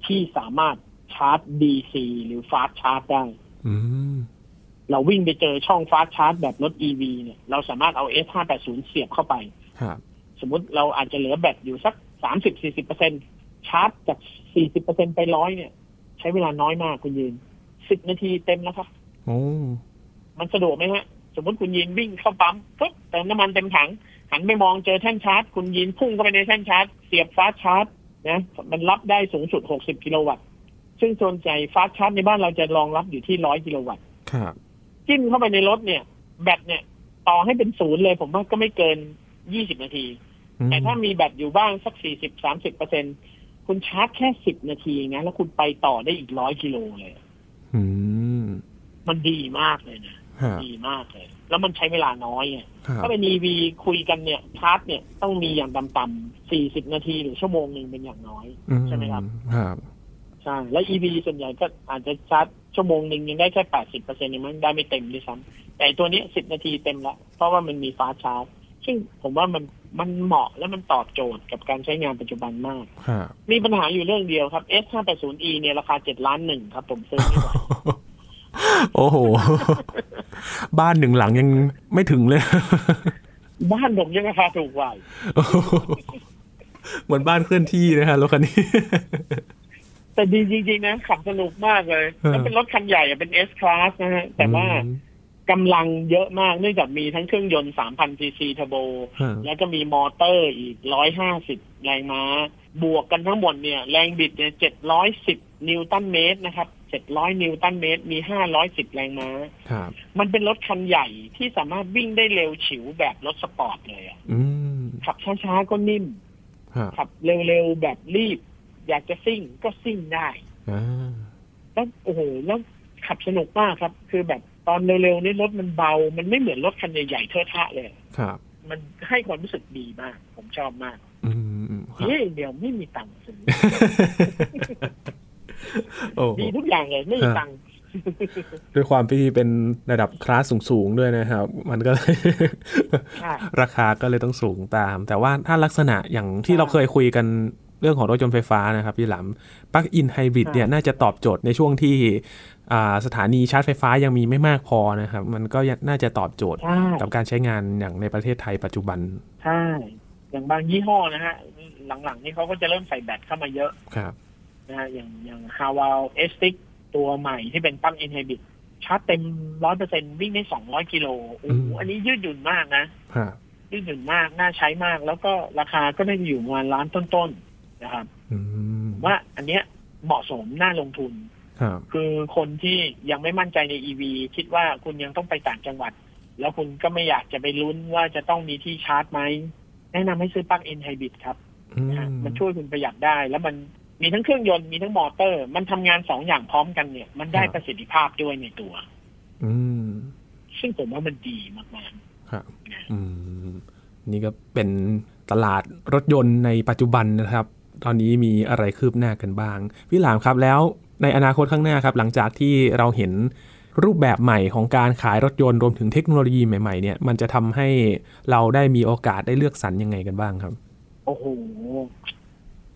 ที่สามารถชาร์จ DC หรือ fast charge ได้อืมเราวิ่งไปเจอช่อง fast charge แบบรถ EV เนี่ย เราสามารถเอา S580 เสียบเข้าไปครับสมมติเราอาจจะเหลือแบตอยู่สักสามสิบสี่สิบเปอร์เซ็นชาร์จจากสี่สิบเปอร์เซ็นไปร้อยเนี่ย ใช้เวลาน้อยมากคุณยืนสิบนาทีเต็มแล้วครับ โอ้ มันสะดวกไหมฮะ สมมติคุณยินวิ่งเข้าปั๊มปุ๊บเติมน้ำมันเต็มถัง หันไปมองเจอแท่นชาร์จ คุณยินพุ่งเข้าไปในแท่นชาร์จ เสียบ fast charge นะมันรับได้สูงสุด 60 กิโลวัตต์ ซึ่งส่วนใหญ่ fast charge ในบ้านเราจะรองรับอยู่ที่ 100 กิโลวัตต์ครับจิ้มเข้าไปในรถเนี่ย แบตเนี่ย ต่อให้เป็นศูนย์เลย ผมว่าก็ไม่เกิน 20 นาที แต่ถ้ามีแบตอยู่บ้างสัก 40 30เปอร์เซ็นคุณชาร์จแค่ 10 นาทีนะแล้วคุณไปต่อได้อีก 100 กิโลเลยอืมมันดีมากเลยนะครับ ดีมากเลย แล้วมันใช้เวลาน้อยไงครับถ้าเป็น EV คุยกันเนี่ยชาร์จเนี่ยต้องมีอย่างต่ำๆ40นาทีหรือชั่วโมงหนึ่งเป็นอย่างน้อยใช่ไหมครับครับใช่แล้ว EV ส่วนใหญ่ก็อาจจะชาร์จชั่วโมงหนึ่งยังได้แค่80เปอร์เซ็นต์ยังไม่ได้ไม่เต็มด้วยซ้ำแต่ตัวนี้10นาทีเต็มละเพราะว่ามันมีฟ้าชาร์จ ซึ่งผมว่ามันมันเหมาะและมันตอบโจทย์กับการใช้งานปัจจุบันมากครับมีปัญหาอยู่เรื่องเดียวครับ S580e เนี่ยราคา7ล้านหนึ่งครับ ผมซื้อไม่ไหว โอ้โห บ้านหนึ่งหลังยังไม่ถึงเลย บ้านผมยังราคาถูกกว่าเหมือนบ้านเคลื่อนที่นะฮะรถคันนี้ แต่ดีจริงๆนะขับสนุกมากเลยเออแล้วเป็นรถคันใหญ่อะเป็น S Class นะฮะ แต่ว่าอืมกำลังเยอะมากเนื่องจากมีทั้งเครื่องยนต์ 3,000 ซีซีเทอร์โบฮะแล้วก็มีมอเตอร์อีก 150 แรงม้า บวกกันทั้งหมดเนี่ย แรงบิดเนี่ย 710 นิวตันเมตรนะครับ 700นิวตันเมตร มี510แรงม้า ครับ มันเป็นรถคันใหญ่ที่สามารถวิ่งได้เร็วฉิวแบบรถสปอร์ตเลยอะอืมขับช้าๆก็นิ่มครับขับเร็วๆแบบรีบ อยากจะซิ่งก็ซิ่งได้ อ่าแล้วโอ้โหแล้วขับสนุกมากครับ คือแบบตอนเร็วๆนี่รถมันเบา มันไม่เหมือนรถคันใหญ่ๆเทอะทะเลย ครับ มันให้ความรู้สึกดีมาก ผมชอบมากอืมครับ เฮ้ยเดี๋ยวไม่มีตังค์ซื้อโอ้โห ดีทุกอย่างเลยไม่มีตังค์ด้วยความที่เป็นระดับคลาสสูงๆด้วยนะครับ มันก็เลยใช่ราคาก็เลยต้องสูงตาม แต่ว่าถ้าลักษณะอย่างที่เราเคยคุยกันเรื่องของรถยนต์ไฟฟ้านะครับพี่หลำ plug-in hybrid เนี่ยน่าจะตอบโจทย์ในช่วงที่อ่าสถานีชาร์จไฟฟ้ายังมีไม่มากพอนะครับ มันก็น่าจะตอบโจทย์ใช่กับการใช้งานอย่างในประเทศไทยปัจจุบันใช่อย่างบางยี่ห้อนะฮะหลังๆนี่เขาก็จะเริ่มใส่แบตเข้ามาเยอะครับ นะฮะอย่างอย่างฮาวาลเอสติกตัวใหม่ที่เป็น plug-in hybrid ชาร์จเต็มร้อยเปอร์เซ็นวิ่งได้สองร้อยกิโลโอ้โหอืมอันนี้ยืดหยุ่นมากนะครับยืดหยุ่นมาก น่าใช้มาก แล้วก็ราคาก็ได้อยู่ประมาณล้านต้นๆนะครับอืมผมว่าอันเนี้ยเหมาะสมน่าลงทุนครับคือคนที่ยังไม่มั่นใจใน EV คิดว่าคุณยังต้องไปต่างจังหวัด แล้วคุณก็ไม่อยากจะไปลุ้นว่าจะต้องมีที่ชาร์จไหม แนะนำให้ซื้อ plug-in hybrid ครับอืมนะฮะมันช่วยคุณประหยัดได้ แล้วมัน มีทั้งเครื่องยนต์มีทั้งมอเตอร์ มันทำงานสองอย่างพร้อมกันเนี่ย มันได้ประสิทธิภาพด้วยในตัว อืม ซึ่งผมว่ามันดีมากครับอืม นี่ก็เป็นตลาดรถยนต์ในปัจจุบันนะครับ ตอนนี้มีอะไรคืบหน้ากันบ้าง พี่หลามครับแล้วในอนาคตข้างหน้าครับ หลังจากที่เราเห็นรูปแบบใหม่ของการขายรถยนต์รวมถึงเทคโนโลยีใหม่ๆ เนี่ย มันจะทำให้เราได้มีโอกาสได้เลือกสรรยังไงกันบ้างครับๆโอ้โห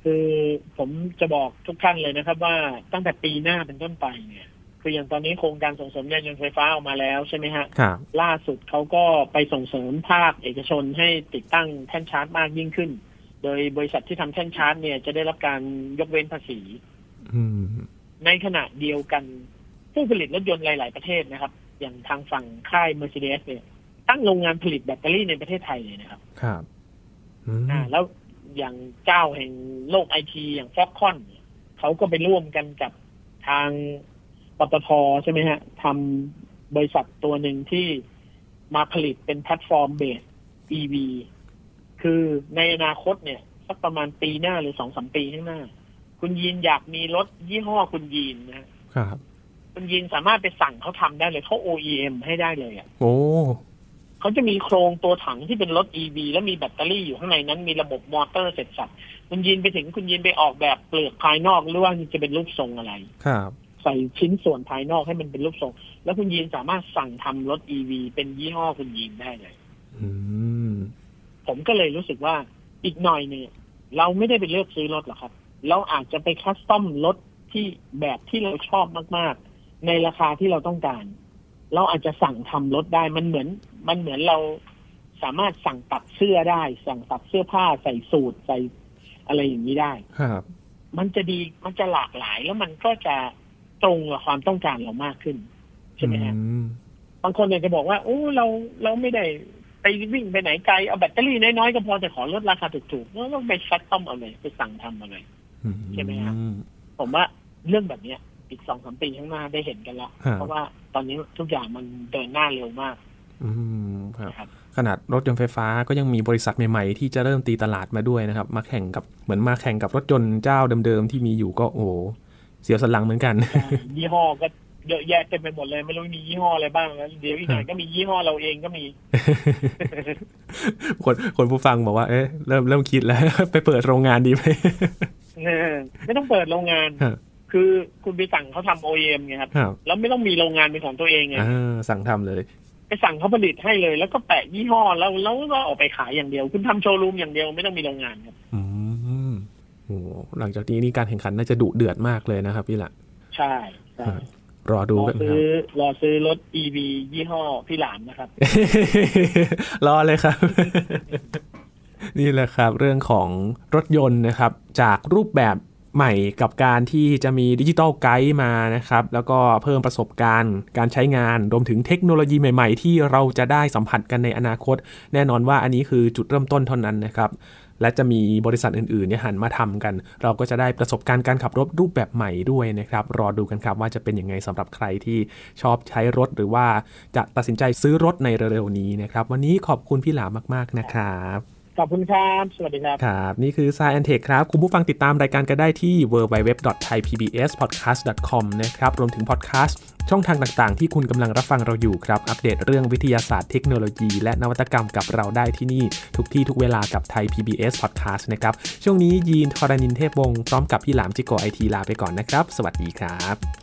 คือผมจะบอกทุกท่านเลยนะครับ ว่าตั้งแต่ปีหน้าเป็นต้นไปเนี่ยคืออย่างตอนนี้โครงการส่งเสริมยานยนต์ไฟฟ้าออกมาแล้วใช่ไหมฮะครับล่าสุดเขาก็ไปส่งเสริมภาคเอกชนให้ติดตั้งแท่นชาร์จมากยิ่งขึ้น โดยบริษัทที่ทำแท่นชาร์จเนี่ยจะได้รับการยกเว้นภาษีอืมในขณะเดียวกันผู้ผลิตรถยนต์หลาย ๆ ประเทศนะครับ อย่างทางฝั่งค่าย Mercedes เนี่ยตั้งโรงงานผลิตแบตเตอรี่ในประเทศไทยเลยนะครับ ครับอืมอ่าแล้ว อย่างเจ้าแห่งโลกไอทีอย่างฟ็อกคอนเขาก็ไปร่วมกันกับทางปตทใช่ไหมฮะทำบริษัทตัวหนึ่งที่มาผลิตเป็นแพลตฟอร์มเบส EV คือในอนาคตเนี่ย สักประมาณปีหน้าหรือสองสามปีข้างหน้า คุณยีนอยากมีรถยี่ห้อคุณยีนนะฮะครับ คุณยินสามารถไปสั่งเขาทำได้เลยเขา OEM ให้ได้เลยอะ โอ้ เขาจะมีโครงตัวถังที่เป็นรถ EV แล้วมีแบตเตอรี่อยู่ข้างในนั้นมีระบบมอเตอร์เสร็จสับคุณยินไปถึงคุณยินไปออกแบบเปลือกภายนอกหรือว่าจะเป็นรูปทรงอะไร ครับ ใส่ชิ้นส่วนภายนอกให้มันเป็นรูปทรง แล้วคุณยินสามารถสั่งทำรถ EV เป็นยี่ห้อคุณยินได้เลยอืมผมก็เลยรู้สึกว่าอีกหน่อยเนี่ย เราไม่ได้ไปเลือกซื้อรถหรอกครับ เราอาจจะไปคัสตอมรถที่แบบที่เราชอบมาก ๆ ในราคาที่เราต้องการ เราอาจจะสั่งทำรถได้มันเหมือน มันเหมือนเราสามารถสั่งตัดเสื้อได้ สั่งตัดเสื้อผ้าใส่สูทใส่อะไรอย่างนี้ได้ครับ มันจะดีมันจะหลากหลายแล้วมันก็จะตรงกับความต้องการเรามากขึ้นใช่ไหมฮะอืมบางคนเนี่ยจะบอกว่า โอ้เราเราไม่ได้ไปวิ่งไปไหนไกลเอาแบตเตอรี่น้อยๆก็พอแต่ขอลดราคาถูกๆแล้วต้องไปคัดต้อมเอาเลยไปสั่งทำเอาเลยใช่ไหมฮะผมว่าเรื่องแบบเนี้ย อีกสองสามปีข้างหน้าได้เห็นกันละครับเพราะว่าตอนนี้ทุกอย่างมันเดินหน้าเร็วมาก อืมครับนะครับ ขนาดรถยนต์ไฟฟ้าก็ยังมีบริษัทใหม่ๆ ที่จะเริ่มตีตลาดมาด้วยนะครับ มาแข่งกับเหมือนมาแข่งกับรถยนต์เจ้าเดิมๆที่มีอยู่ก็โอ้โหเสียวสันหลังเหมือนกัน ยี่ห้อก็เยอะแยะเต็มไปหมดเลยไม่รู้มียี่ห้ออะไรบ้างแล้วเดี๋ยวอีกหน่อยก็มียี่ห้อเราเองก็มี คนคนผู้ฟังบอกว่าเอ๊ะเริ่มเริ่มคิดแล้ว ไปเปิดโรงงานดีไหมเออไม่ต้องเปิดโรงงาน ครับคือคุณไปสั่งเขาทำ OEM ไงครับครับ แล้วไม่ต้องมีโรงงานเป็นของตัวเองไงอ่าสั่งทำเลยไปสั่งเขาผลิตให้เลย แล้วก็แปะยี่ห้อแล้วแล้วก็ออกไปขายอย่างเดียว คุณทำโชว์รูมอย่างเดียวไม่ต้องมีโรงงานครับอืมโอ้โหหลังจากนี้นี่การแข่งขันน่าจะดุเดือดมากเลยนะครับ พี่ละใช่ใช่รอดูรอกันคซื้รับอรอซื้อรถ EV ยี่ห้อพี่หลานนะครับ รอเลยครับ นี่แหละครับ เรื่องของรถยนต์นะครับ จากรูปแบบ ใหม่กับการที่จะมีดิจิตอลไกด์มานะครับ แล้วก็เพิ่มประสบการณ์ การใช้งานรวมถึงเทคโนโลยีใหม่ ๆ ที่เราจะได้สัมผัสกันในอนาคต แน่นอนว่าอันนี้คือจุดเริ่มต้นเท่านั้นนะครับและจะมีบริษัทอื่นๆเนี่ยหันมาทำกัน เราก็จะได้ประสบการณ์การขับรถรูปแบบใหม่ด้วยนะครับ รอดูกันครับว่าจะเป็นยังไงสำหรับใครที่ชอบใช้รถหรือว่าจะตัดสินใจซื้อรถในเร็วๆนี้นะครับ วันนี้ขอบคุณพี่หลามมากๆนะครับ ขอบคุณครับ สวัสดีครับ ครับ นี่คือ Science Take ครับ คุณผู้ฟังติดตามรายการกันได้ที่ www.thaipbspodcast.com นะครับ รวมถึงพอดแคสต์ช่องทางต่างๆ ที่คุณกำลังรับฟังเราอยู่ครับ อัปเดตเรื่องวิทยาศาสตร์เทคโนโลยี และนวัตกรรมกับเราได้ที่นี่ ทุกที่ทุกเวลากับไทย PBS Podcast นะครับ ช่วงนี้ยีนทรานินเทพวงศ์พร้อมกับพี่หลามจิโกไอทีลาไปก่อนนะครับ สวัสดีครับ